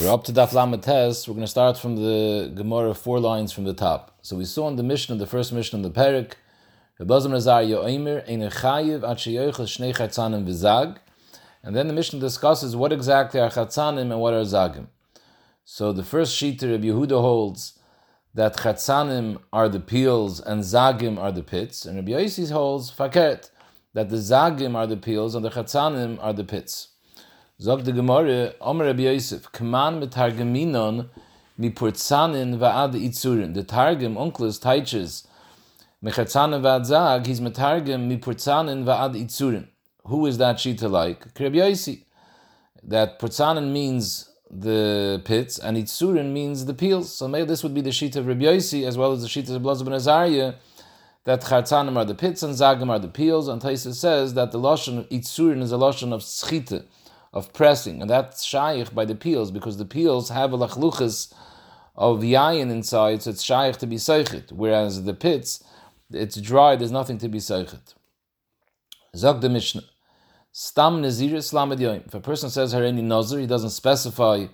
We're up to Daf Lamed. We're going to start from the Gemara, four lines from the top. So we saw in the Mishnah, the first Mishnah in the Perik, Vizag. And then the Mishnah discusses what exactly are Chatzanim and what are Zagim. So the first Shita of Yehuda holds that Chatzanim are the peels and Zagim are the pits. And Rabbi Yosis holds Fakert, that the Zagim are the peels and the Chatzanim are the pits. Zog de Gemara, Omer Rabbi Yosef, Kman metargeminon mi purzanin va'ad itzurin. The Targum, Onkelos, teaches, mechatzanin va'ad zag, he's metargem mi purzanin va'ad itzurin. Who is that shita like? Rabbi Yosef. That purzanin means the pits, and itzurin means the peels. So maybe this would be the sheet of Rabbi Yosef, as well as the sheet of Blaz ben Azariah, that chatzanim are the pits and zagim are the peels. And Taisa says that the lotion of itzurin is a lotion of schita of pressing, and that's shaykh by the peels because the peels have a lachluchas of yayin inside, so it's shaykh to be seichet. Whereas the pits, it's dry, there's nothing to be seichet. Zog the Mishnah. Stam Naziris Lamed. If a person says Harini Nazir, he doesn't specify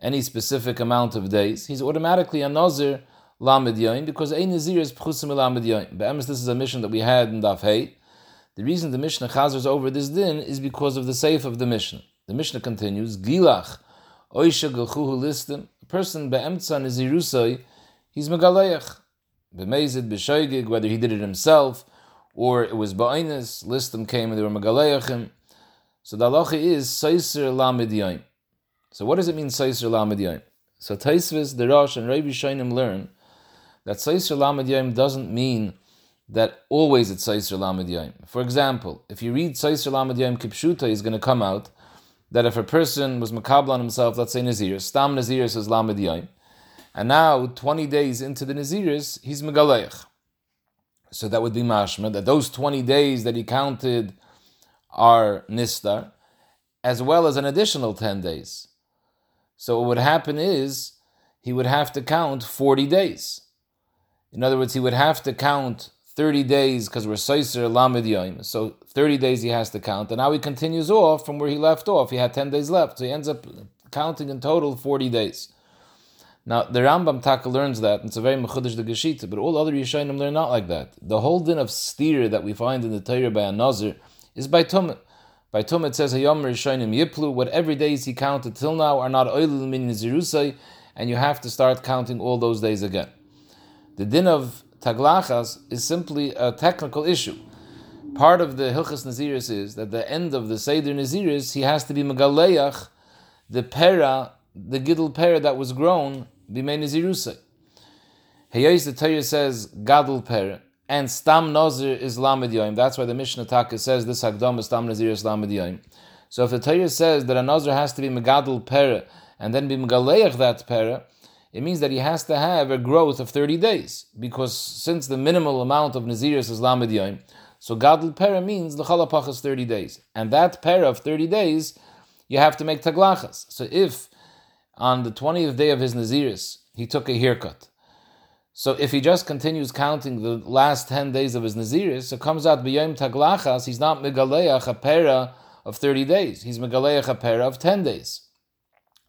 any specific amount of days, he's automatically a Nazir Lamed because a Nazir is Pchusim Lamed Yoim. Be'emes, this is a Mishnah that we had in Daf. The reason the Mishnah chazers over this din is because of the safe of the Mishnah. The Mishnah continues, Gilach, Oisha Gelchuhu listim, a person be'emtza nizirusai, he's megaleach. B'mezid, b'shoigig, whether he did it himself, or it was ba'inus, listim came and they were megaleachim. So the halacha is, Saiser Lamed So what does it mean, Saiser Lamed So Taisvis, the Rosh, and Rabbi Shainim learn that Saiser Lamed doesn't mean that always it's Saiser Lamed For example, if you read Saiser Lamed Kipshuta, is going to come out that if a person was makabel on himself, let's say Nazir, Stam Nazir says Lamed and now 20 days into the Naziris, he's Megaleich. So that would be mashma, that those 20 days that he counted are Nistar, as well as an additional 10 days. So what would happen is, he would have to count 40 days. In other words, he would have to count 30 days because we're Saiser Lamed Yom. So 30 days he has to count. And now he continues off from where he left off. He had 10 days left. So he ends up counting in total 40 days. Now, the Rambam Taka learns that, and it's a very mechudish the Geshita, but all other Yeshayim learn not like that. The whole din of steer that we find in the Torah by a is by Tumah. By Tumah it says, Hayom Rishayim Yiplu, whatever days he counted till now are not Oilil Min Zirusai, and you have to start counting all those days again. The din of taglachas is simply a technical issue. Part of the Hilchas Naziris is that the end of the Seder Naziris, he has to be Megaleach, the pera, the Gidl pera that was grown, Bimei Nazirusay. Hayos the Torah says Gadol pera, and Stam Nazir is Lamed Yoim. That's why the Mishnah Taka says this Hagdom is Stam Nazir is Lamed Yoim. So if the Torah says that a Nazir has to be Megadol pera, and then be Megaleach that pera, it means that he has to have a growth of 30 days. Because since the minimal amount of Naziris is Lamed Yom, so Gadol Pera means the Chalapach is 30 days. And that Pera of 30 days, you have to make Taglachas. So if on the 20th day of his Naziris, he took a haircut, so if he just continues counting the last 10 days of his Naziris, it comes out B'yom Taglachas, he's not Megaleach a Pera of 30 days. He's Megaleach a Pera of 10 days.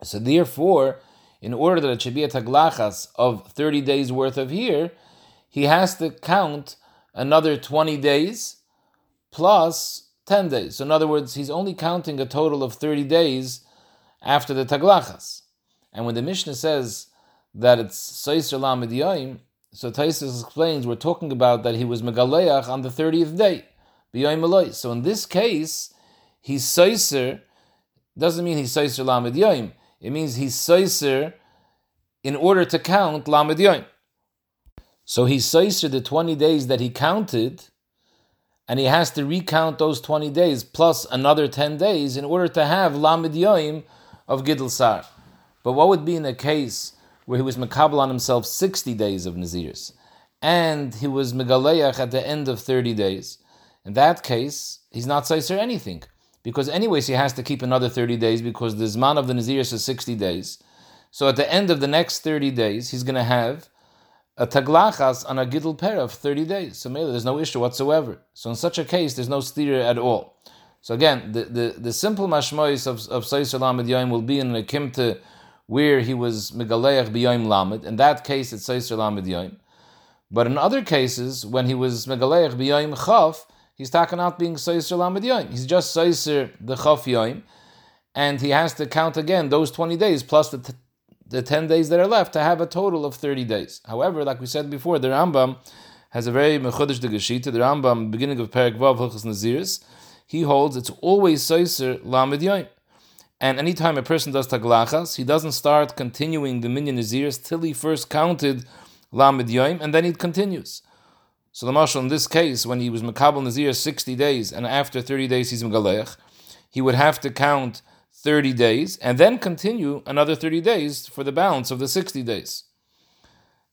So therefore, in order that it should be a taglachas of 30 days worth of year, he has to count another 20 days plus 10 days. So in other words, he's only counting a total of 30 days after the taglachas. And when the Mishnah says that it's Seiser Lamed Yoim, so Taisus explains we're talking about that he was Megaleach on the 30th day. So in this case, he's Seiser, doesn't mean he's Seiser Lamed Yoim it means he's Seiser in order to count Lamed Yoim. So he's Seiser the 20 days that he counted, and he has to recount those 20 days plus another 10 days in order to have Lamed Yoim of Gidl Sar. But what would be in a case where he was Makabal on himself 60 days of Nazirs, and he was Megaleach at the end of 30 days? In that case, he's not Seiser anything because anyways he has to keep another 30 days because the Zman of the Nazir is 60 days. So at the end of the next 30 days, he's going to have a taglachas on a gidl pair of 30 days. So maybe there's no issue whatsoever. So in such a case, there's no steer at all. So again, the, the, the simple mashmois of, of Sayyid Salam Yom will be in a kimte where he was Megaleach B'Yoim Lamed. In that case, it's Seiser Lamed Yoim. But in other cases, when he was Megaleach B'Yoim Chaf, he's talking out being Seiser Lamed. He's just Seiser the Chaf Yoim, and he has to count again those 20 days plus the, t- the 10 days that are left to have a total of 30 days. However, like we said before, the Rambam has a very mechudesh de geshita. The Rambam, beginning of Perak Vav Hilchos Naziris, he holds it's always Seiser Lamed Yoim. And anytime a person does taglachas, he doesn't start continuing the minyan naziris till he first counted lamed and then he continues. So the marshal in this case, when he was makabel nazir 60 days, and after 30 days he's megalech, he would have to count 30 days and then continue another 30 days for the balance of the 60 days.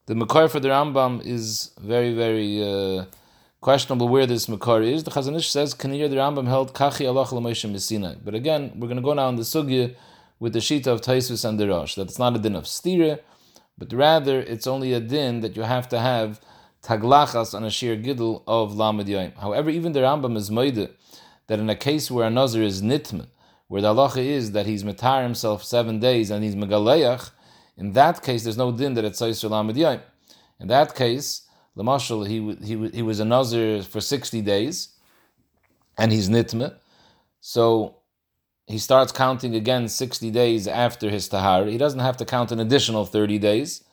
The makar for the Rambam is very, very uh, questionable where this makar is. The Chazon Ish says, Kanir the Rambam held Kachi Allah Moshe Messina. But again, we're going to go now in the Sugya with the Shita of Taisus and the Rosh, that it's not a din of stira, but rather it's only a din that you have to have taglachas on a sheer gidl of Lamed Yoim. However, even the Rambam is moide that in a case where a nazir is nitme, where the halacha is that he's matar himself seven days and he's megaleach, in that case there's no din that it's Saisr Lamed Yoim. In that case, the marshal he he he was a nazir for sixty days, and he's nitme, so he starts counting again sixty days after his tahar. He doesn't have to count an additional thirty days.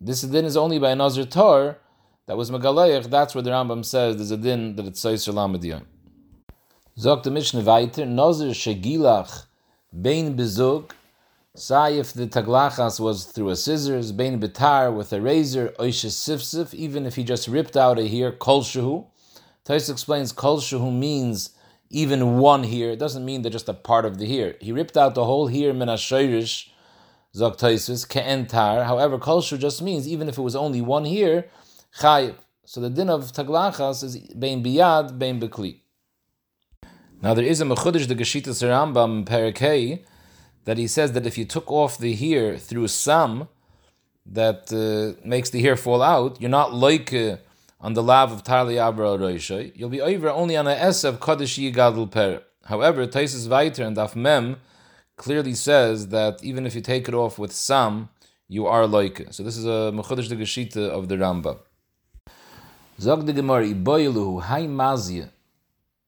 This din is only by a nazir tor that was megalayich. That's where the Rambam says there's a din that it's seisur lamediyim. Zog the Mishnah weiter, nazir shegilach bein bezug Say if the taglachas was through a scissors, bein betar with a razor, oishes sifsif, even if he just ripped out a hair, kol shehu. Tais explains kol shehu means even one hair. It doesn't mean that just a part of the hair. He ripped out the whole hair min zog taisus, ke'entar. However, kol shehu just means even if it was only one hair, chayiv. So the din of taglachas is bein biyad, bein bekli. Now there is a mechudish the Geshitas Rambam Perekei, that he says that if you took off the hair through some that uh, makes the hair fall out, you're not like uh, on the lav of Tarli Abra Roishay. You'll be over only on a S of Kodesh Yigadl Per. However, Taisus Vaiter and Daf Mem clearly says that even if you take it off with some, you are like. So this is a Mechodesh de Geshita of the Rambam. Zog de Gemara, Iboiluhu, Hai Mazia,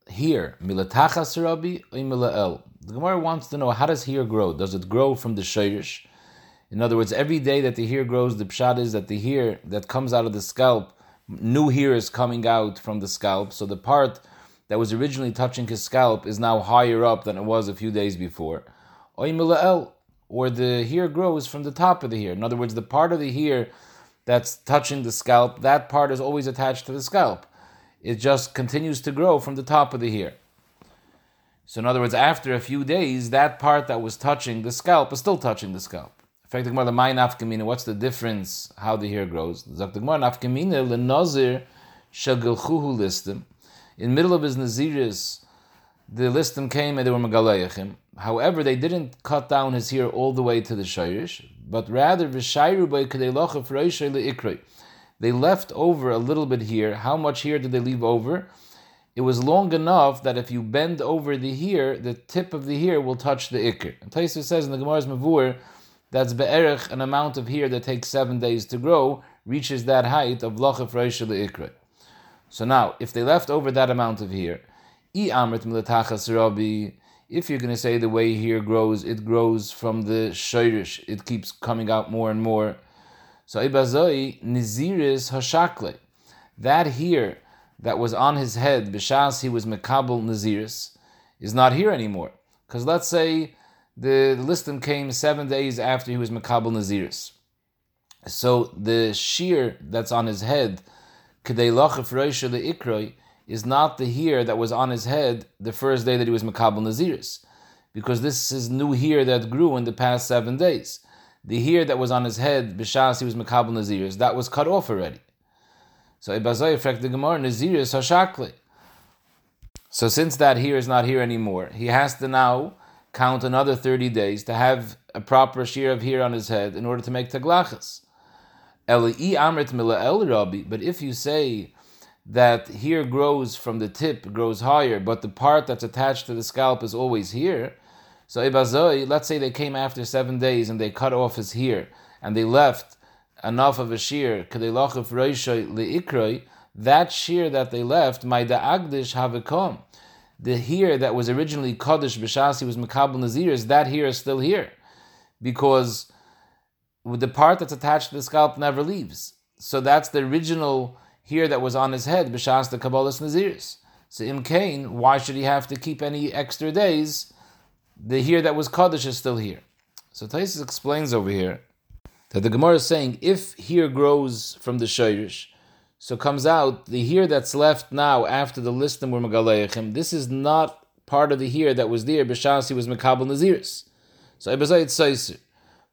here, Milatachas Rabbi, or. The Gemara wants to know how does hair grow? Does it grow from the shayrish? In other words, every day that the hair grows, the pshat is that the hair that comes out of the scalp, new hair is coming out from the scalp. So the part that was originally touching his scalp is now higher up than it was a few days before. Or the hair grows from the top of the hair. In other words, the part of the hair that's touching the scalp, that part is always attached to the scalp. It just continues to grow from the top of the hair. So, in other words, after a few days, that part that was touching the scalp is still touching the scalp. What's the difference how the hair grows? In middle of his naziris, the listim came and they were megalayachim. However, they didn't cut down his hair all the way to the shayrish, but rather. They left over a little bit here. How much here did they leave over? it was long enough that if you bend over the hair, the tip of the hair will touch the ikr. And Taisa says in the Gemara's Mavur, that's be'erich, an amount of hair that takes seven days to grow, reaches that height of lachaf reisha ikr. So now, if they left over that amount of hair, i amrit milatachas rabbi, if you're going to say the way here grows, it grows from the shayrish, it keeps coming out more and more. So ibazoi niziris hashakle, that here that was on his head, b'shas he was mekabel naziris, is not here anymore. Because let's say the listim came seven days after he was mekabel naziris. So the shear that's on his head, kedei lachif reisha ikroi, is not the hair that was on his head the first day that he was mekabel naziris, because this is new hair that grew in the past seven days. The hair that was on his head, b'shas he was mekabel naziris, that was cut off already. So Ibazai affect the Gemara Naziris Hashakli. So since that hair is not here anymore, he has to now count another 30 days to have a proper shear of hair on his head in order to make taglachas. But if you say that here grows from the tip, grows higher, but the part that's attached to the scalp is always here, So Ibazoi, let's say they came after seven days and they cut off his hair and they left enough of a shear, that shear that they left, my da'agdish havikom. The hair that was originally Kaddish B'Shasi was Makabal Naziris, that hair is still here. Because the part that's attached to the scalp never leaves. So that's the original hair that was on his head, B'Shas the Kabbalah's Naziris. So Im Kain, why should he have to keep any extra days? the here that was Kaddish is still here. So Taisus explains over here that the Gemara is saying if here grows from the Shayrish, so comes out the here that's left now after the listim were Megaleichem, this is not part of the here that was there, Bishasi was Mekabal Naziris. So Ibazai it's Saiser.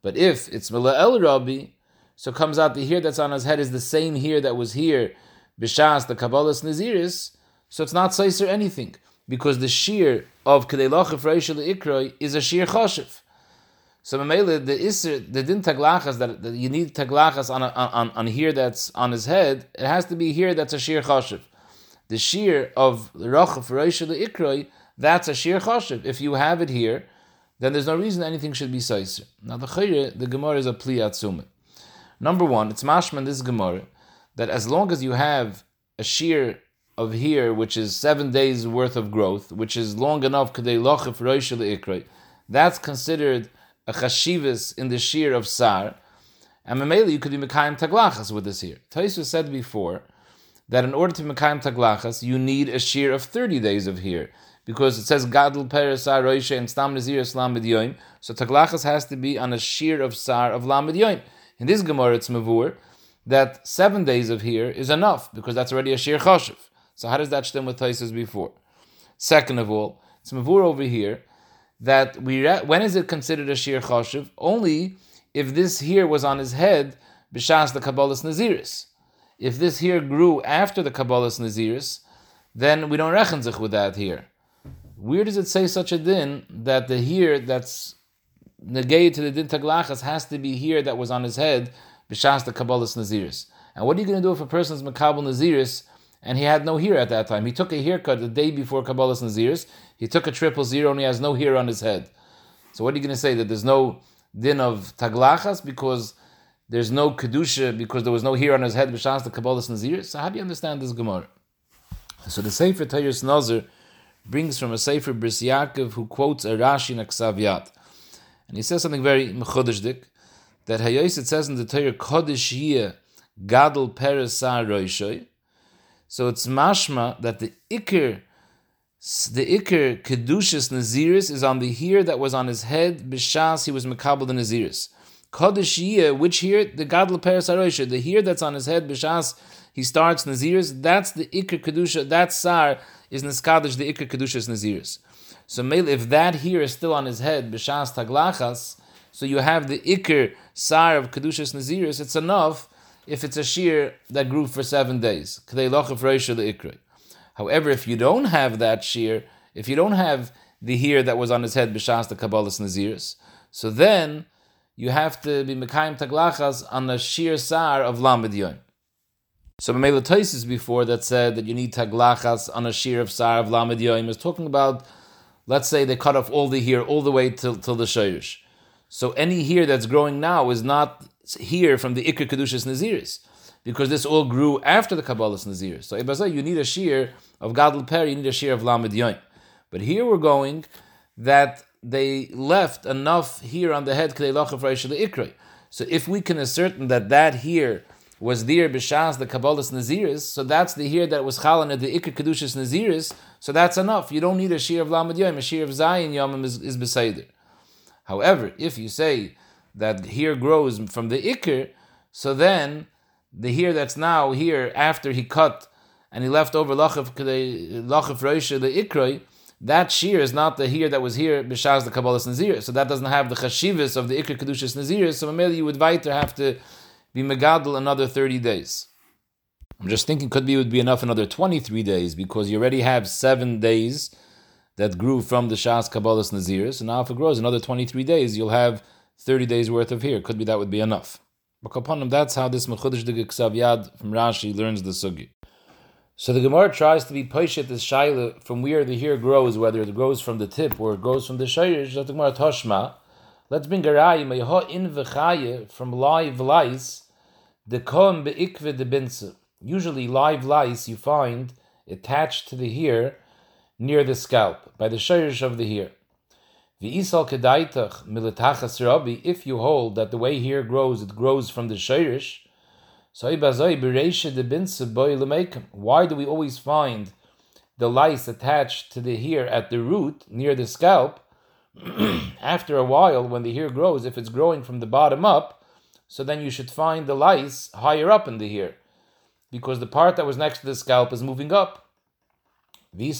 But if it's El Rabbi, so comes out the here that's on his head is the same here that was here, Bishas, the Kabbalah's Naziris, so it's not Saiser anything because the shear of Kedei Reisha Ikroi is a shear Choshev. So Mamela, the Isser, the din taglachas that, that you need taglachas on, on on here that's on his head, it has to be here that's a shear Choshev. The shear of Rochav Reisha Ikroi, that's a shear Choshev. If you have it here, then there's no reason anything should be Saiser. Now the Chayre, the Gemara is a Pli Atzume. Number one, it's mashman this Gemara that as long as you have a shear of here, which is seven days worth of growth, which is long enough, that's considered a chashivas in the shear of sar. And Mamela, you could be Mekayim Taglachas with this here. Taisu said before that in order to Mekayim Taglachas, you need a shear of 30 days of here. Because it says Gadol Peres Sar Roisha and Stam Nazir Islam. So Taglachas has to be on a shear of Sar of Lamed Yoim. In this Gemara, it's Mavur that seven days of here is enough because that's already a shear choshev. So how does that stem with Taisus before? Second of all, it's mavur over here that we when is it considered a shir choshev? Only if this here was on his head b'shas the kabbalas naziris. If this here grew after the kabbalas naziris, then we don't reckon zich with that here. Where does it say such a din that the here that's negated to the din taglachas has to be here that was on his head b'shas the kabbalas naziris? And what are you going to do if a person's makabel naziris and he had no hair at that time. He took a haircut the day before Kabbalah's Naziris. He took a triple zero and he has no hair on his head. So what are you going to say? That there's no din of taglachas because there's no kedusha because there was no hair on his head b'shas the Kabbalah's Naziris? So how do you understand this Gemara? So the Sefer Tayyus Nazir brings from a Sefer Bris Yaakov who quotes a Rashi in Aksaviyat. And he says something very mechudishdik, that Hayos it says in the Torah, Kodesh Yeh Gadol Peres Sar Roishoy, so it's mashma that the ikir, the ikir kedushas naziris is on the hair that was on his head b'shas he was mekabel the naziris. Kadeshiyah, which here the gadol peres the hair that's on his head b'shas he starts naziris. That's the ikir kedusha. That sar is niskadish the ikir kedushas naziris. So if that here is still on his head b'shas taglachas, so you have the ikir sar of kedushas naziris. It's enough if it's a shear that grew for seven days. However, if you don't have that shear, if you don't have the hair that was on his head b'shas the Kabbalah's Naziris, so then you have to be Mekayim Taglachas on the shear sar of Lamed Yon. So Mamela before that said that you need Taglachas on a shear of sar of Lamed Yon is talking about, let's say they cut off all the hair all the way till, till the Shayush. So any hair that's growing now is not here from the Iker Kedushas Naziris, because this all grew after the Kabbalah's Naziris. So Ibazah, you need a shear of Gadol Per, you need a shear of Lamed Yoin. But here we're going that they left enough here on the head kaylahafraish the ikray So if we can ascertain that that here was there b'shas the Kabbalah's Naziris, so that's the here that was chalan at the Iker Kedushas Naziris, so that's enough. You don't need a shear of Lamed Yoim, a shear of Zayin Yomim is, is beseder. However, if you say that here grows from the ikr, so then the here that's now here after he cut and he left over lachav roisha the ikroi, that shear is not the here that was here b'shaz the kabbalas nazir. So that doesn't have the chashivas of the ikr kedushas nazir. So maybe you would weiter have to be megadol another thirty days. I'm just thinking could be it would be enough another twenty three days because you already have seven days that grew from the shas kabbalas nazir. So now if it grows another twenty three days, you'll have 30 days worth of here. Could be that would be enough. But upon him, that's how this Mechudish de Yad from Rashi learns the Sugi. So the Gemara tries to be paishet this shaila from where the hair grows, whether it grows from the tip or it grows from the shayrish. The Gemara Toshma. Let's bring Garai Mayha in v'chaye from live lice. The kom beikve de binse. Usually live lice you find attached to the hair near the scalp by the shayrish of the hair. V'isal kedaitach militachas rabbi. If you hold that the way hair grows, it grows from the shayrish. Why do we always find the lice attached to the hair at the root near the scalp? After a while, when the hair grows, if it's growing from the bottom up, so then you should find the lice higher up in the hair, because the part that was next to the scalp is moving up. And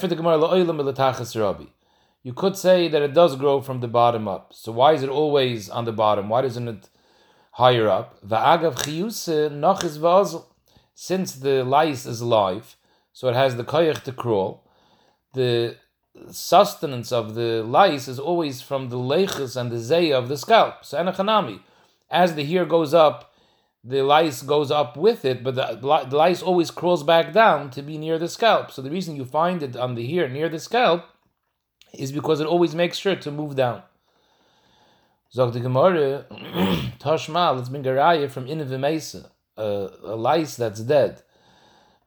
for the Gemara, you could say that it does grow from the bottom up. So why is it always on the bottom? Why doesn't it higher up? Since the lice is alive, so it has the koyach to crawl, the sustenance of the lice is always from the leches and the zay of the scalp. So enachanami, as the hair goes up, the lice goes up with it, but the, the lice always crawls back down to be near the scalp. So the reason you find it on the hair near the scalp is because it always makes sure to move down. Zog the Gemara, Tashma, let's bring a raya from Inavimesa, a, lice that's dead.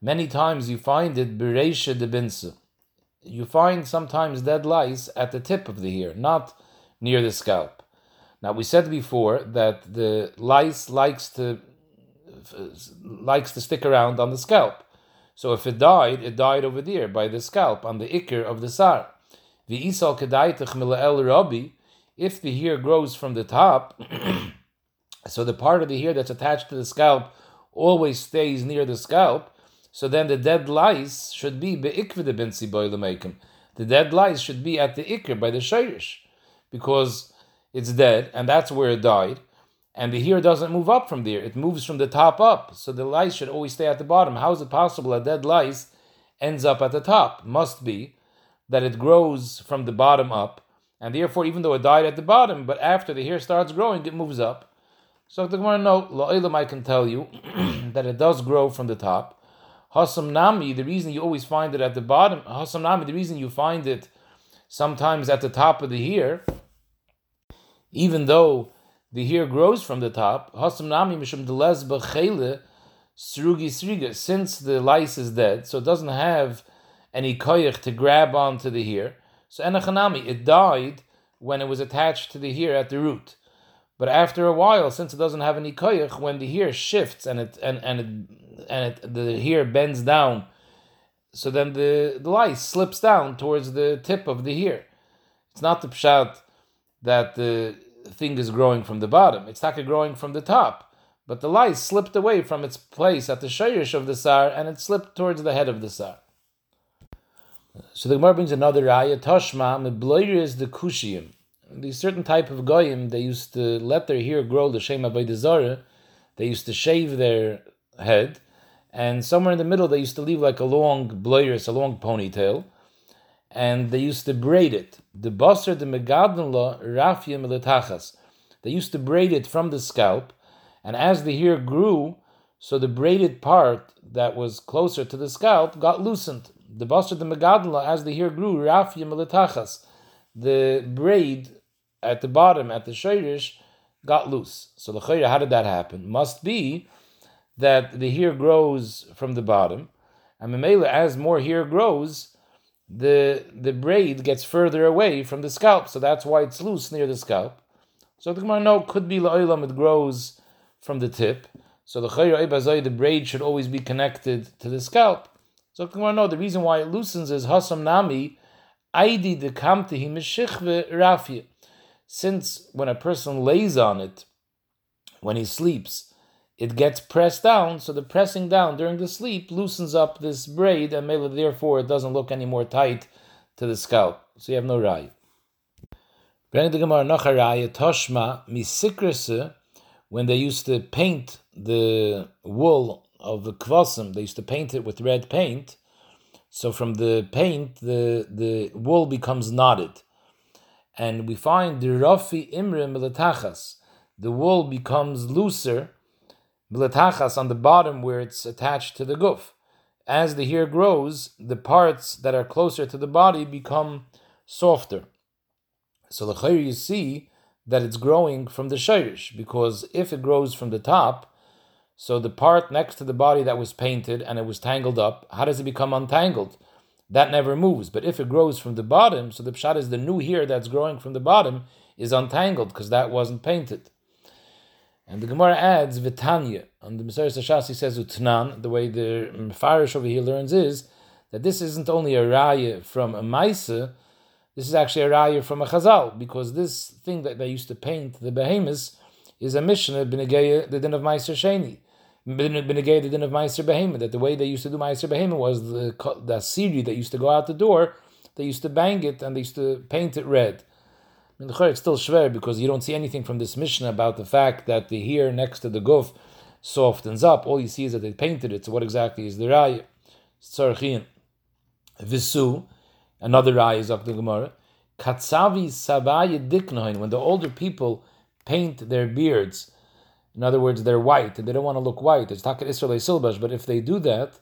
Many times you find it Beresha de Binsa. You find sometimes dead lice at the tip of the hair, not near the scalp. Now we said before that the lice likes to likes to stick around on the scalp. So if it died, it died over there by the scalp on the ikr of the sar. The isal kedaitach el rabbi, if the hair grows from the top, so the part of the hair that's attached to the scalp always stays near the scalp, so then the dead lice should be beikvide binsi boilamekim. The dead lice should be at the ikr by the shirish, because it's dead and that's where it died. And the hair doesn't move up from there; it moves from the top up. So the lice should always stay at the bottom. How is it possible a dead lice ends up at the top? Must be that it grows from the bottom up, and therefore, even though it died at the bottom, but after the hair starts growing, it moves up. So the Gemara no, La'ilam I can tell you that it does grow from the top. Hasam Nami, the reason you always find it at the bottom, Hasam Nami, the reason you find it sometimes at the top of the hair, even though the hair grows from the top, since the lice is dead, so it doesn't have any koyach to grab onto the hair. So enachanami, it died when it was attached to the hair at the root. But after a while, since it doesn't have any koyach, when the hair shifts and it and and it, and it, the hair bends down, so then the, the lice slips down towards the tip of the hair. It's not the pshat that the thing is growing from the bottom. It's not growing from the top. But the lice slipped away from its place at the shayish of the sar and it slipped towards the head of the sar. So the Gemara brings another raya, Toshma, is the Kushiyim. These certain type of goyim, they used to let their hair grow the Shem Avodah They used to shave their head, and somewhere in the middle they used to leave like a long bloiris, a long ponytail, and they used to braid it. The basar the megadnula rafia milatachas. They used to braid it from the scalp, and as the hair grew, so the braided part that was closer to the scalp got loosened the basar the megadla as the hair grew rafia militachas, the braid at the bottom at the shayrish got loose. So the chayra, how did that happen? Must be that the hair grows from the bottom, and memela as more hair grows, the the braid gets further away from the scalp, so that's why it's loose near the scalp. So the Gemara no could be la'olam it grows from the tip. So the chayra the braid should always be connected to the scalp. So the Gemara, no, the reason why it loosens is hasam nami, aidi de kamtehi mishichve rafia. Since when a person lays on it, when he sleeps, it gets pressed down, so the pressing down during the sleep loosens up this braid, and therefore it doesn't look any more tight to the scalp. So you have no raya. Bring the Gemara when they used to paint the wool of the kvasim, they used to paint it with red paint. So from the paint, the, the wool becomes knotted. And we find the rafi imre milatachas. The wool becomes looser Bilatachas on the bottom where it's attached to the guf. As the hair grows, the parts that are closer to the body become softer. So the you see that it's growing from the shirish, because if it grows from the top, so the part next to the body that was painted and it was tangled up, how does it become untangled? That never moves. But if it grows from the bottom, so the pshat is the new hair that's growing from the bottom is untangled because that wasn't painted. And the Gemara adds Vitanya. On the Messiah Sashas, he says Utnan. The way the Mefarish over here learns is that this isn't only a raya from a Maisa, this is actually a raya from a Chazal, because this thing that they used to paint, the behemoths, is a Mishnah, B'negei, the din of Meiser Sheni. B'negei, the din of Meiser Behemoth, that the way they used to do Meiser Behemoth was the, the Siri that used to go out the door, they used to bang it and they used to paint it red. I mean, the it's still schwer because you don't see anything from this Mishnah about the fact that the hair next to the guf softens up. All you see is that they painted it. So what exactly is the raya? Tzarchian. Visu, another raya is of the Gemara. Katsavi sabaya diknoin, when the older people paint their beards, in other words, they're white and they don't want to look white. It's takat Israel silbash, but if they do that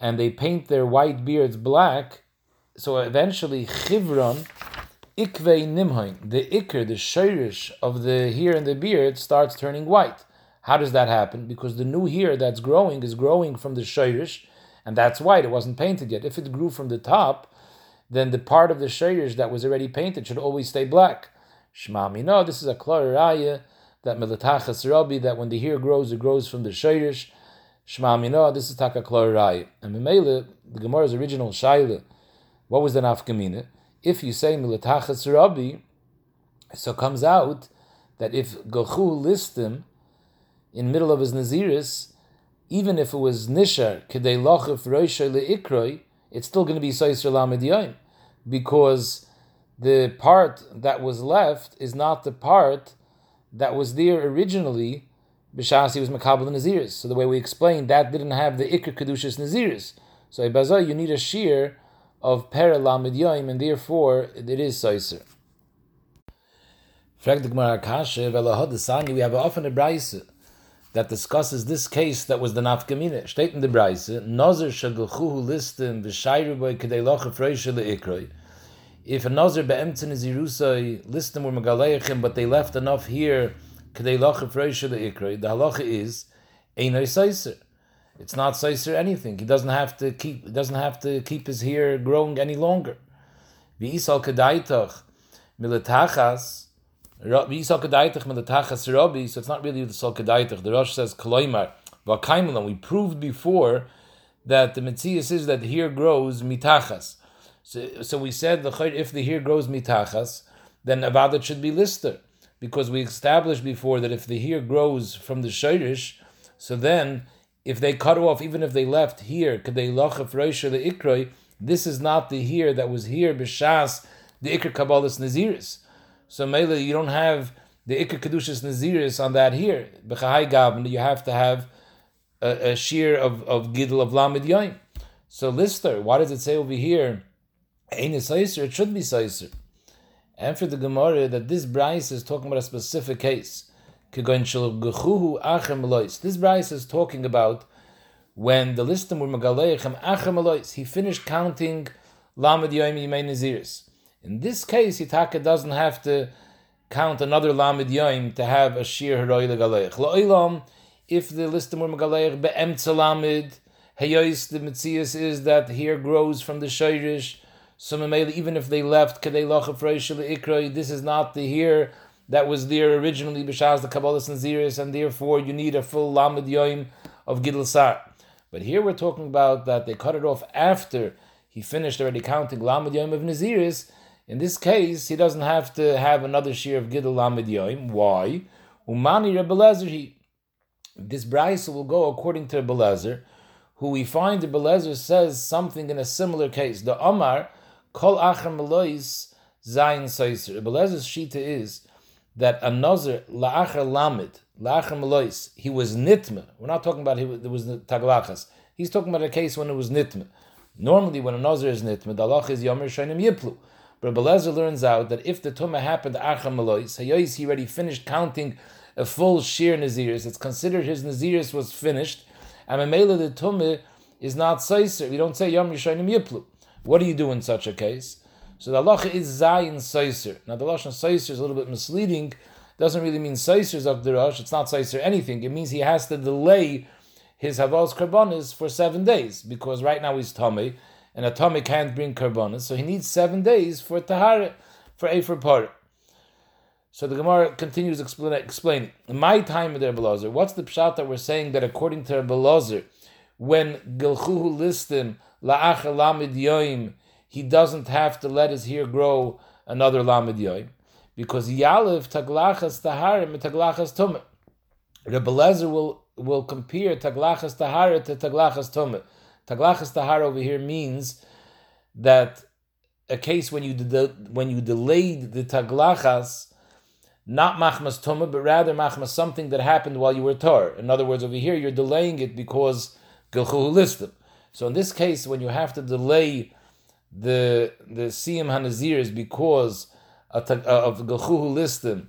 and they paint their white beards black, so eventually chivron ikvei nimhain, the ikr, the shirish of the hair and the beard starts turning white. How does that happen? Because the new hair that's growing is growing from the shirish, and that's white. It wasn't painted yet. If it grew from the top, then the part of the shirish that was already painted should always stay black. Shmami, no, this is a klar raya that melatachas rabbi that when the hair grows, it grows from the shirish. Shmami, no, this is taka klar raya. And Mimele, the Gemara's original shaila, what was the nafkamina? If you say milatachas rabbi, so comes out that if Gochu lists him in middle of his Naziris, even if it was Nishar, Kedei Lochif Roisha Le'ikroi, it's still going to be Soisr Lamed because the part that was left is not the part that was there originally, Bishasi was Makabal Naziris. So the way we explained, that didn't have the Ikr Kedushas Naziris. So Ibazah, you need a shear of Peralamid Yoim, and therefore it is Soiser. we have often a Braise that discusses this case that was the Nafkamina. Steht in the Braise, Nozer shagelchuhu listim v'shayru boy kedei locha freishe le'ikroi. If a Nozer be'emtzen is Yerusai, listim were megaleichem, but they left enough here, kedei locha freishe le'ikroi, the halacha is, einoi Soiser it's not seiser anything. He doesn't have to keep. Doesn't have to keep his hair growing any longer. So it's not really the sal kedaitach. The Rosh says v'kaimulam. We proved before that the mitzias is that the hair grows mitachas. So, so we said the if the hair grows mitachas, then avodah should be lister, because we established before that if the hair grows from the shirish, so then if they cut off, even if they left here, kadei lachaf reisha the ikroi, this is not the here that was here b'shas the ikr kabbalas naziris. So mele, you don't have the ikr kedushas naziris on that here. B'chahai you have to have a, a shear of of gidl of lamid yoim. So lister, why does it say over here? Ain't it It should be seiser. And for the Gemara, that this Braise is talking about a specific case. This Braise is talking about when the listim were megaleichem achem he finished counting lamed yoim yimei naziris. In this case, Yitaka doesn't have to count another lamed yoim to have a shir heroi legaleich. Lo'ilam, if the listim were megaleich be'emtza lamed, heyois the mitzias is that here grows from the shayrish. So even if they left kadei lochav ikroi, this is not the here that was there originally b'shas the Kabbalah and and therefore you need a full Lamed Yoim of Gidl Sar. But here we're talking about that they cut it off after he finished already counting Lamed Yoim of Naziris. In this case, he doesn't have to have another shear of Gidl Lamed Yoim. Why? Umani Rebelezer, he this Braise will go according to Rebelezer, who we find Rebelezer says something in a similar case. The Omar, Kol Acher Melois Zayin Saiser. Rebelezer's Shita is that a nazir la'achar lamid la'achar melois he was nitma. We're not talking about he was, there was taglachas. He's talking about a case when it was nitma. Normally, when a is nitma, the is yomer shaynim yiplu. But Belezer learns out that if the tumah happened achar melois, hayos he already finished counting a full shear naziris. It's considered his naziris was finished, and Mamela the tumah is not seiser. We don't say yom yishayim yiplu. What do you do in such a case? So the halacha is zayin seiser. Now the lashon seiser is a little bit misleading. Doesn't really mean seisers of the rush. It's not seiser anything. It means he has to delay his havos karbonis for seven days because right now he's tummy, and a tummy can't bring karbonis, so he needs seven days for tahara for efer par. So the Gemara continues explain, explaining. My time of the Rebbe what's the pshat that we're saying that according to Rebbe when Gilchuhu listim la'ach lamid yoim, he doesn't have to let his hair grow another lamid yoim, because yalev taglachas tahara mit taglachas tumah. Rebbe will will compare taglachas tahara to taglachas tumah. Taglachas tahara over here means that a case when you de- when you delayed the taglachas not machmas tumah, but rather machmas something that happened while you were tar. In other words, over here you're delaying it because gilchulistim. So in this case, when you have to delay the the siyam hanazirs because of gilchuhu listim,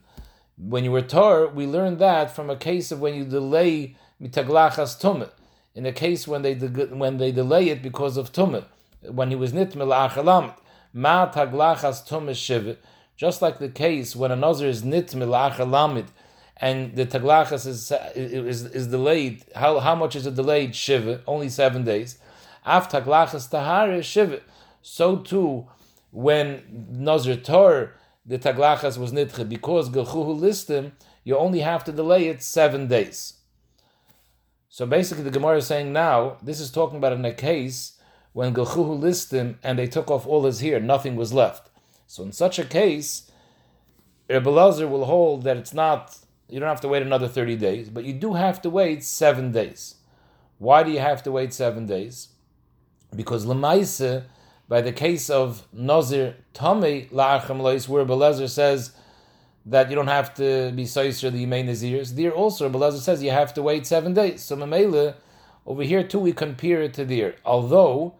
when you were tar, we learned that from a case of when you delay mitaglachas tumah. In a case when they when they delay it because of tumah, when he was nitmel achalamit, ma taglachas tumah shiva just like the case when a nazir is nit lamid, and the taglachas is, is, is delayed, how, how much is it delayed? Shiva, only seven days. Af taglachas tahar is shiva. So too, when nazir tor, the taglachas was nitche, because gelchuhu listim, you only have to delay it seven days. So basically, the Gemara is saying now, this is talking about in a case when gelchuhu listim and they took off all his hair, nothing was left. So in such a case, Rebbe Lazar will hold that it's not, you don't have to wait another 30 days, but you do have to wait seven days. Why do you have to wait seven days? Because Lamaisa, by the case of Nazir Tomei La'acham Lois, where Belezer says that you don't have to be Saiser the Yemei Nazirs, there also Belezer says you have to wait seven days. So Mamela, over here too, we compare it to there. Although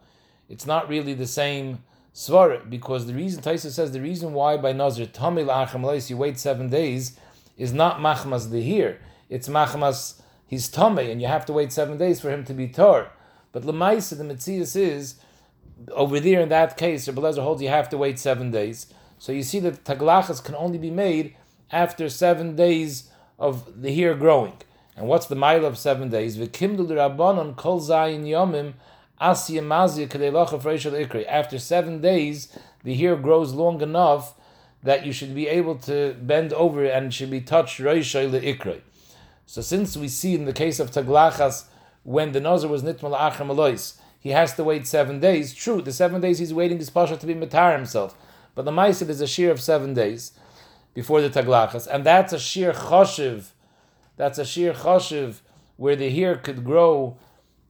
it's not really the same Svar, because the reason Taisa says the reason why by Nazir Tamil Acham you wait seven days is not Machmas the here. It's Machmas he's Tame, and you have to wait seven days for him to be Tor. But Lemaisa, the Metzias is over there in that case, Rabbi Lezer holds you have to wait seven days. So you see that taglachas can only be made after seven days of the hair growing. And what's the mile of seven days? Kol zayin yomim after seven days, the hair grows long enough that you should be able to bend over and should be touched ikray. So since we see in the case of Taglachas, when the Nazar was nitmal achar malois, he has to wait seven days. True, the seven days he's waiting is pasha to be matar himself. But the Maisid is a shear of seven days before the Taglachas, and that's a shear choshev. That's a shear choshev where the hair could grow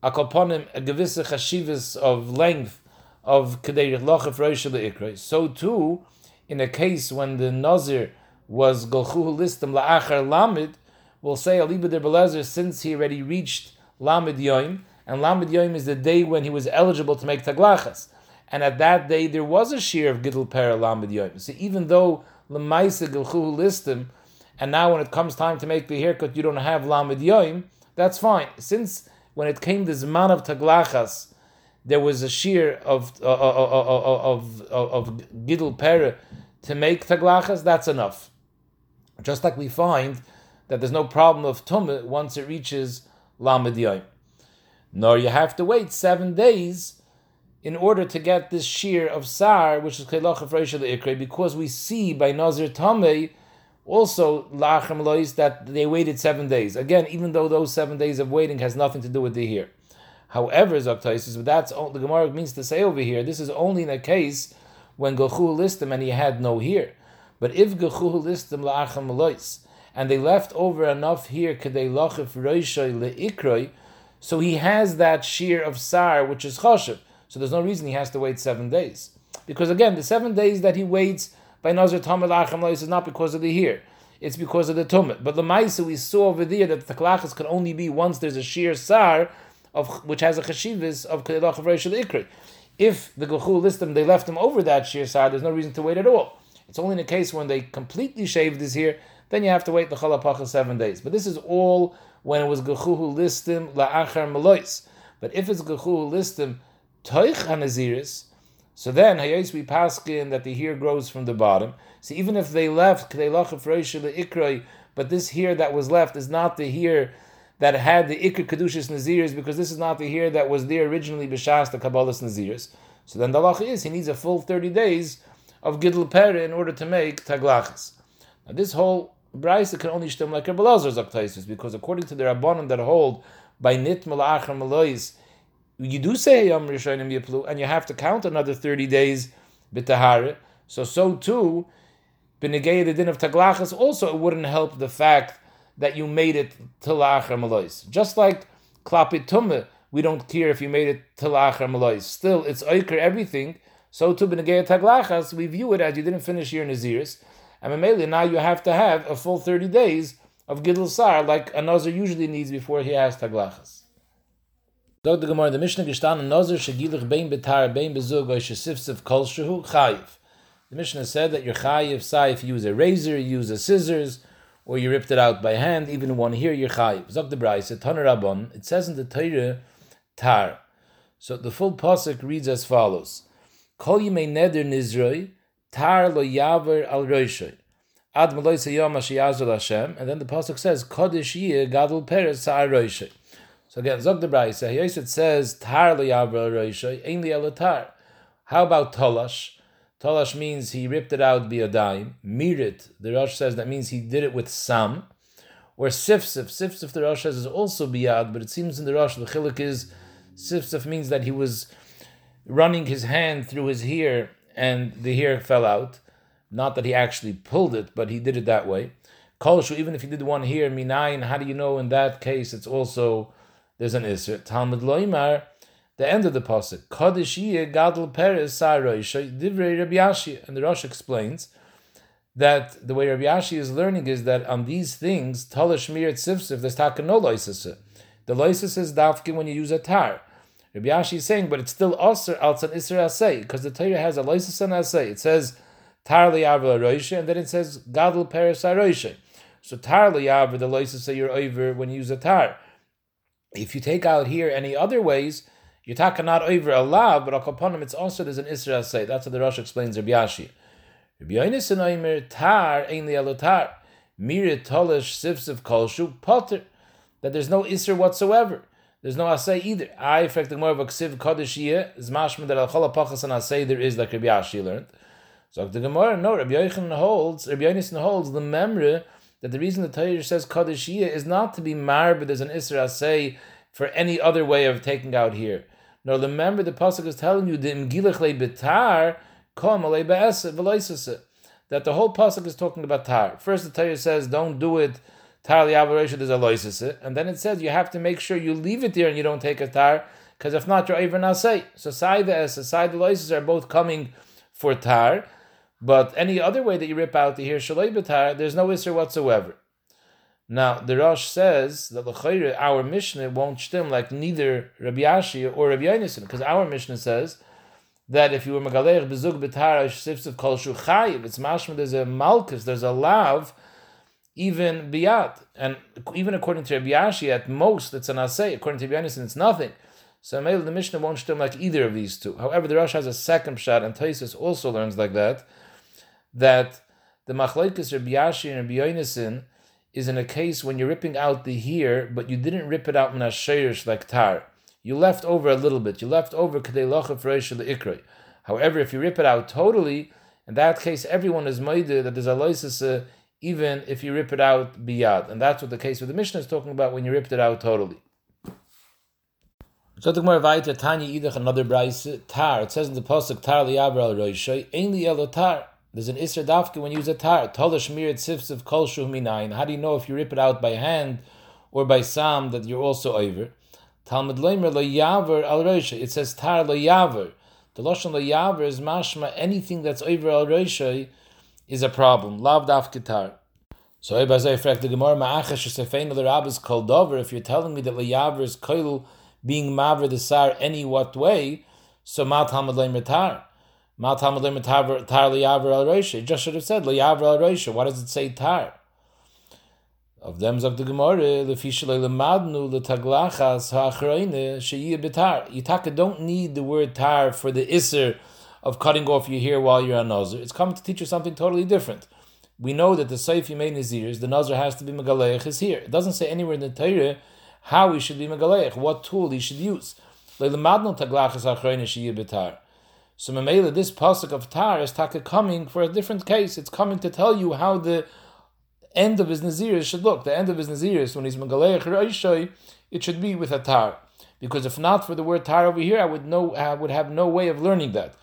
akoponim a gewisse chashivas of length of kedei lochef roisha leikra. So too, in a case when the nazir was golchuhu listim la'achar lamid, we'll say aliba de belezer since he already reached lamid yoim, and lamid yoim is the day when he was eligible to make taglachas. And at that day there was a shear of gidl pera lamid yoim. So even though lemaisa golchuhu listim, and now when it comes time to make the haircut, you don't have lamid yoim, that's fine. Since when it came the Zman of Taglachas, there was a shear uh, uh, uh, of uh, of, of, of, of Gidl Pere to make Taglachas, that's enough. Just like we find that there's no problem of Tumah once it reaches Lamed Yom. Nor you have to wait seven days in order to get this shear of Sar, which is Kelach of because we see by Nazir Tameh also lachem lois that they waited seven days. Again, even though those seven days of waiting has nothing to do with the here. However, Zaktaisis, but that's all the Gemara means to say over here. This is only in a case when Gechu listim and he had no here. But if Gechu listim lachem lois and they left over enough here kadei lachif roishay leikroi, so he has that shear of sar which is choshev. So there's no reason he has to wait seven days. Because again, the seven days that he waits by Nazir Tamil Acham is not because of the here. It's because of the Tumit. But the Maisa we saw over there that the Taklachas can only be once there's a sheer Sar of which has a Chashivis of Kedach of Reish Ikri. If the Gechul list them, they left them over that sheer Sar, there's no reason to wait at all. It's only in a case when they completely shaved his here, then you have to wait the chalapacha seven days. But this is all when it was gechuhu listim la'achar melois. But if it's gechuhu listim toich hanaziris, so then hayos we paskin that the hair grows from the bottom. So even if they left ikrai, but this hair that was left is not the hair that had the ikr kedushas naziris because this is not the hair that was there originally b'shas the kabbalah's naziris. So then the halacha is he needs a full thirty days of gidl pere in order to make taglachas. Now this whole brisa can only stem like Rebbe Lazar's because according to the rabbanon that hold by nit malachar malois, you do say yom rishonim yiplu, and you have to count another thirty days b'tahara. So so too, b'negei the din of taglachas also it wouldn't help the fact that you made it tilachar malois. Just like klapit we don't care if you made it tilachar malois. Still, it's oiker everything. So too b'negei taglachas, we view it as you didn't finish your naziris. And Mameli, now you have to have a full 30 days of Gidl Sar, like a Nazir usually needs before he has Taglachas. Dr. Gemara, the Mishnah gestan Nazir shegilich bein betar bein bezug oy shesifsif kol shehu chayiv. The Mishnah said that you're chayiv sai if you use a razor, you use a scissors, or you ripped it out by hand, even one here, you're chayiv. Zog the Braise, Taner Rabban, it says in the Torah, tar. So the full pasuk reads as follows: Kol yimei neder nizroi, tar lo yaver al roishoy. Ad maloi seyom ashiyazul Hashem, and then the pasuk says, Kodesh yeh gadol peres sa'ar roishoy. So again, Zog the Braisa, it says, tar lo yaver al roishoy, ein li. How about tolash? Tolash means he ripped it out biyadayim. Mirit, the Rosh says that means he did it with some. Or sifsif, sifsif the Rosh says is also biyad, but it seems in the Rosh the chilik is sifsif means that he was running his hand through his hair and the hair fell out. Not that he actually pulled it, but he did it that way. Kolshu, even if he did one here, minayin, how do you know in that case it's also there's an isser? Talmud loimar, the end of the pasuk, Kodesh gadol peres saroisha divrei Rabbi Yashi, and the Rosh explains that the way Rabbi Yashi is learning is that on these things, talash sifsif, there's taka no loisasa. The loisis is dafkin when you use a tar. Rabbi Yashi is saying, but it's still aser alts an isser asay, because the Torah has a and asay. It says tar liyavra roisha, and then it says gadol peres roisha. So tar liyavra, the say you're over when you use a tar. If you take out here any other ways, you're talking not over a lav, but akoponim, it's also there's an isra say. That's what the Rosh explains Rabbi Yashi. Rabbi Yonis Oimer tar ein lialotar mirit tolish sifsif kolshu potter that there's no isra whatsoever. There's no asay either. I affect the more of a ksiv kodesh is mashma that al chol pachas and asay there is like Rabbi Yashi learned. So the Gemara, no, Rabbi Yochanan holds, Rabbi Yonis holds the memory that the reason the Torah says kodesh is not to be mar, but there's an isra asay for any other way of taking out here. No, remember the pasuk is telling you the imgilach le betar kom that the whole pasuk is talking about tar. First, the Torah says, "Don't do it." Tar liavaresha there's a loisis eh? and then it says you have to make sure you leave it there and you don't take a tar because if not you're even nasay. So side the es, side the loisis are both coming for tar, but any other way that you rip out the here shalei betar, there's no isser whatsoever. Now the Rosh says that the our Mishnah won't stem like neither Rabbi Ashi or Rabbi Yonason, because our Mishnah says that if you were megalech bezug betara sifsif kol chayiv, it's mashma. There's a malchus, there's a lav, even biyat, and even according to Rabbi at most it's an asay. According to Rabbi it's nothing. So the Mishnah won't stem like either of these two. However, the Rosh has a second shot, and Taisus also learns like that, that the machlekes Rabbi Ashi and Rabbi is in a case when you're ripping out the hair, but you didn't rip it out minashayrish like tar. You left over a little bit. You left over kadei the However, if you rip it out totally, in that case, everyone is maida that there's a loisasa, even if you rip it out biyad. And that's what the case with the Mishnah is talking about when you ripped it out totally. So the Gemara Vaita Tanya Idach another brayse tar. It says in the pasuk tar liyabra al roishay ein liyelo tar. There's an Isra Dafka when you use a tar. Tolash mirit sifs of kol minayin. How do you know if you rip it out by hand or by sam that you're also over? Talmud Leimer lo yaver al roisha. It says tar lo yaver. The lashon lo yaver is mashma. Anything that's over al roisha is a problem. Lav dafka tar. So I frag the Gemara ma'achash sefein the rabbis kol dover. If you're telling me that lo yaver is koil being maver the sar any what way, so ma Talmud Leimer tar. leyaver al reisha. It just should have said Liyaver al reisha. Why does it say tar? Of them zog the Gemara, lefi shalei lemadnu letaglachas ha'achreine she'yeh betar. You don't need the word tar for the iser of cutting off your hair while you're on Nazir. It's coming to teach you something totally different. We know that the Seif you made Nazirs, the Nazir has to be Megaleich, is here. It doesn't say anywhere in the Torah how he should be Megaleich, what tool he should use. So Mamela, this pasuk of tar is taka coming for a different case. It's coming to tell you how the end of his Naziris should look. The end of his Naziris, when he's Megaleich Reishoy, it should be with a tar. Because if not for the word tar over here, I would know I would have no way of learning that.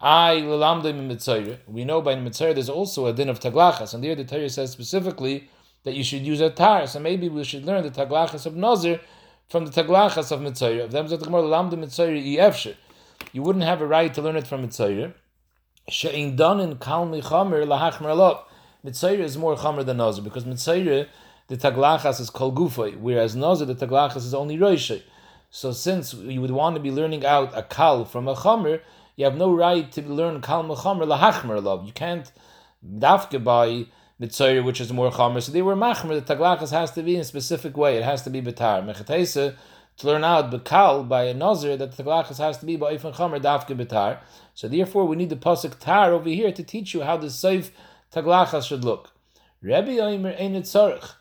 I We know by mitzayir there's also a din of taglachas, and there the Torah says specifically that you should use a tar. So maybe we should learn the taglachas of nazir from the taglachas of mitzayir. Of them mitzayir You wouldn't have a right to learn it from mitzayir. She'in done in kal michamer lahachmer lov. Mitzayir is more chamer than nazir because mitzayir the taglachas is kol gufay, whereas nazir the taglachas is only roishay. So since you would want to be learning out a kal from a chamer you have no right to learn kal mechamer lahachmer love. You can't dafke by mitzayir, which is more chamer. So they were machmer. The taglachas has to be in a specific way. It has to be betar. Mechatesa to learn out bekal by a nazir that the taglachas has to be by ifan chamer dafke betar. So therefore, we need the pasuk tar over here to teach you how the safe taglachas should look. Rebbe Oimer ain't tzarich.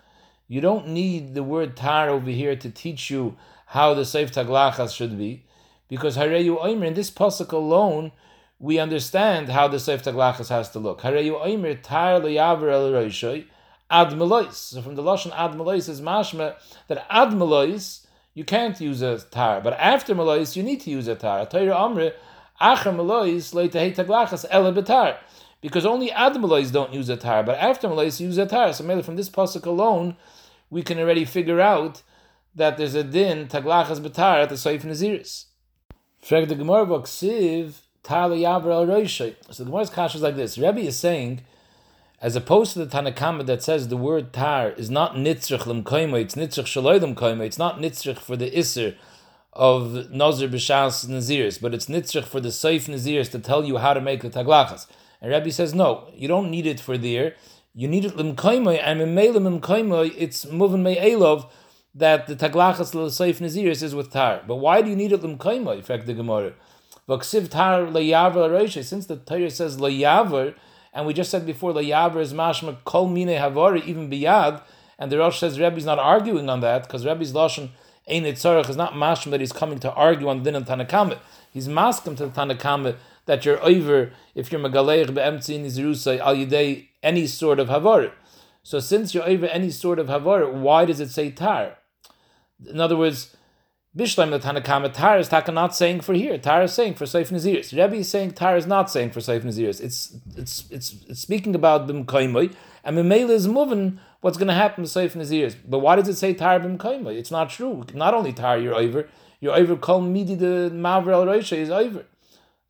You don't need the word tar over here to teach you how the safe taglachas should be. Because Hareyu Oimer, in this pasuk alone, we understand how the Seif Taglachas has to look. Hareyu Oimer, Tar Le'yaver El Roishoy, Ad Melois. So from the Lashon Ad Melois is mashma that Ad Melois, you can't use a tar, but after Melois, you need to use a tar. Torah Amre, Acher Melois, Leitahei Taglachas, Ele Betar. Because only Ad Melois don't use a tar, but after Melois, use a tar. So maybe from this pasuk alone, we can already figure out that there's a din Taglachas Betar at the Seif Naziris. Frag the Gemara Boksiv Tali Yavra al Roishay. So the Gemara's kasha is like this. Rebbe is saying, as opposed to the Tanakama that says the word tar is not nitzrich lemkoima, it's nitzrich shaloi lemkoima, it's not nitzrich for the iser of Nazir B'Shas Naziris, but it's nitzrich for the Seif Naziris to tell you how to make the taglachas. And Rebbe says, no, you don't need it for there. You need it lemkoima, and in lemkoima, it's moving me elov, that the taglachas l'seif naziris is with tar. But why do you need it l'mkaima? Effect the Gemara. V'ksiv tar le'yaver Since the Torah says le'yaver, and we just said before le'yaver is mashma kol mine havari even biyad, and the Rosh says Rebbe's not arguing on that because Rebbe's lashon ein is not mashma that he's coming to argue on the din of Tanakama. He's masking to the Tanakama that you're over if you're megaleich be'emtzi nizrusay al yidei any sort of havar. So since you're over any sort of havar, why does it say tar? In other words, Bishlam the Tanakama Tar is Taka not saying for here. Tar is saying for Seif Naziris. Rebbe is saying Tar is not saying for Seif Naziris. It's it's it's it's speaking about Bim Kaimoi, and Mimela is moving what's going to happen to Seif Naziris. But why does it say Tar Bim Kaimoi? It's not true. Not only Tar, you're over. You're over Kol Midi the Mavra El Roisha is over.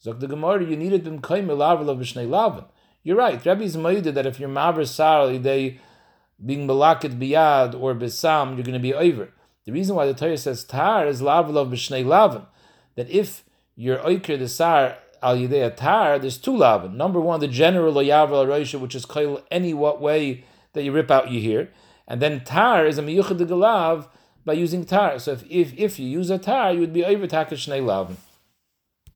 Zok the Gemara, you needed Bim Kaimoi Lavar of Bishnei Lavin. You're right. Rebbe is moided that if you're Mavra Sar, they being Malakit Biyad or Besam, you're going to be over. The reason why the Torah says tar is lavlov b'shnei lavin, that if you're oiker the sar al yidei tar, there's two lavin. Number one, the general loyav al which is kail any what way that you rip out you hear, and then tar is a miyuchad galav by using tar. So if, if if you use a tar, you would be over takish shnei lavin.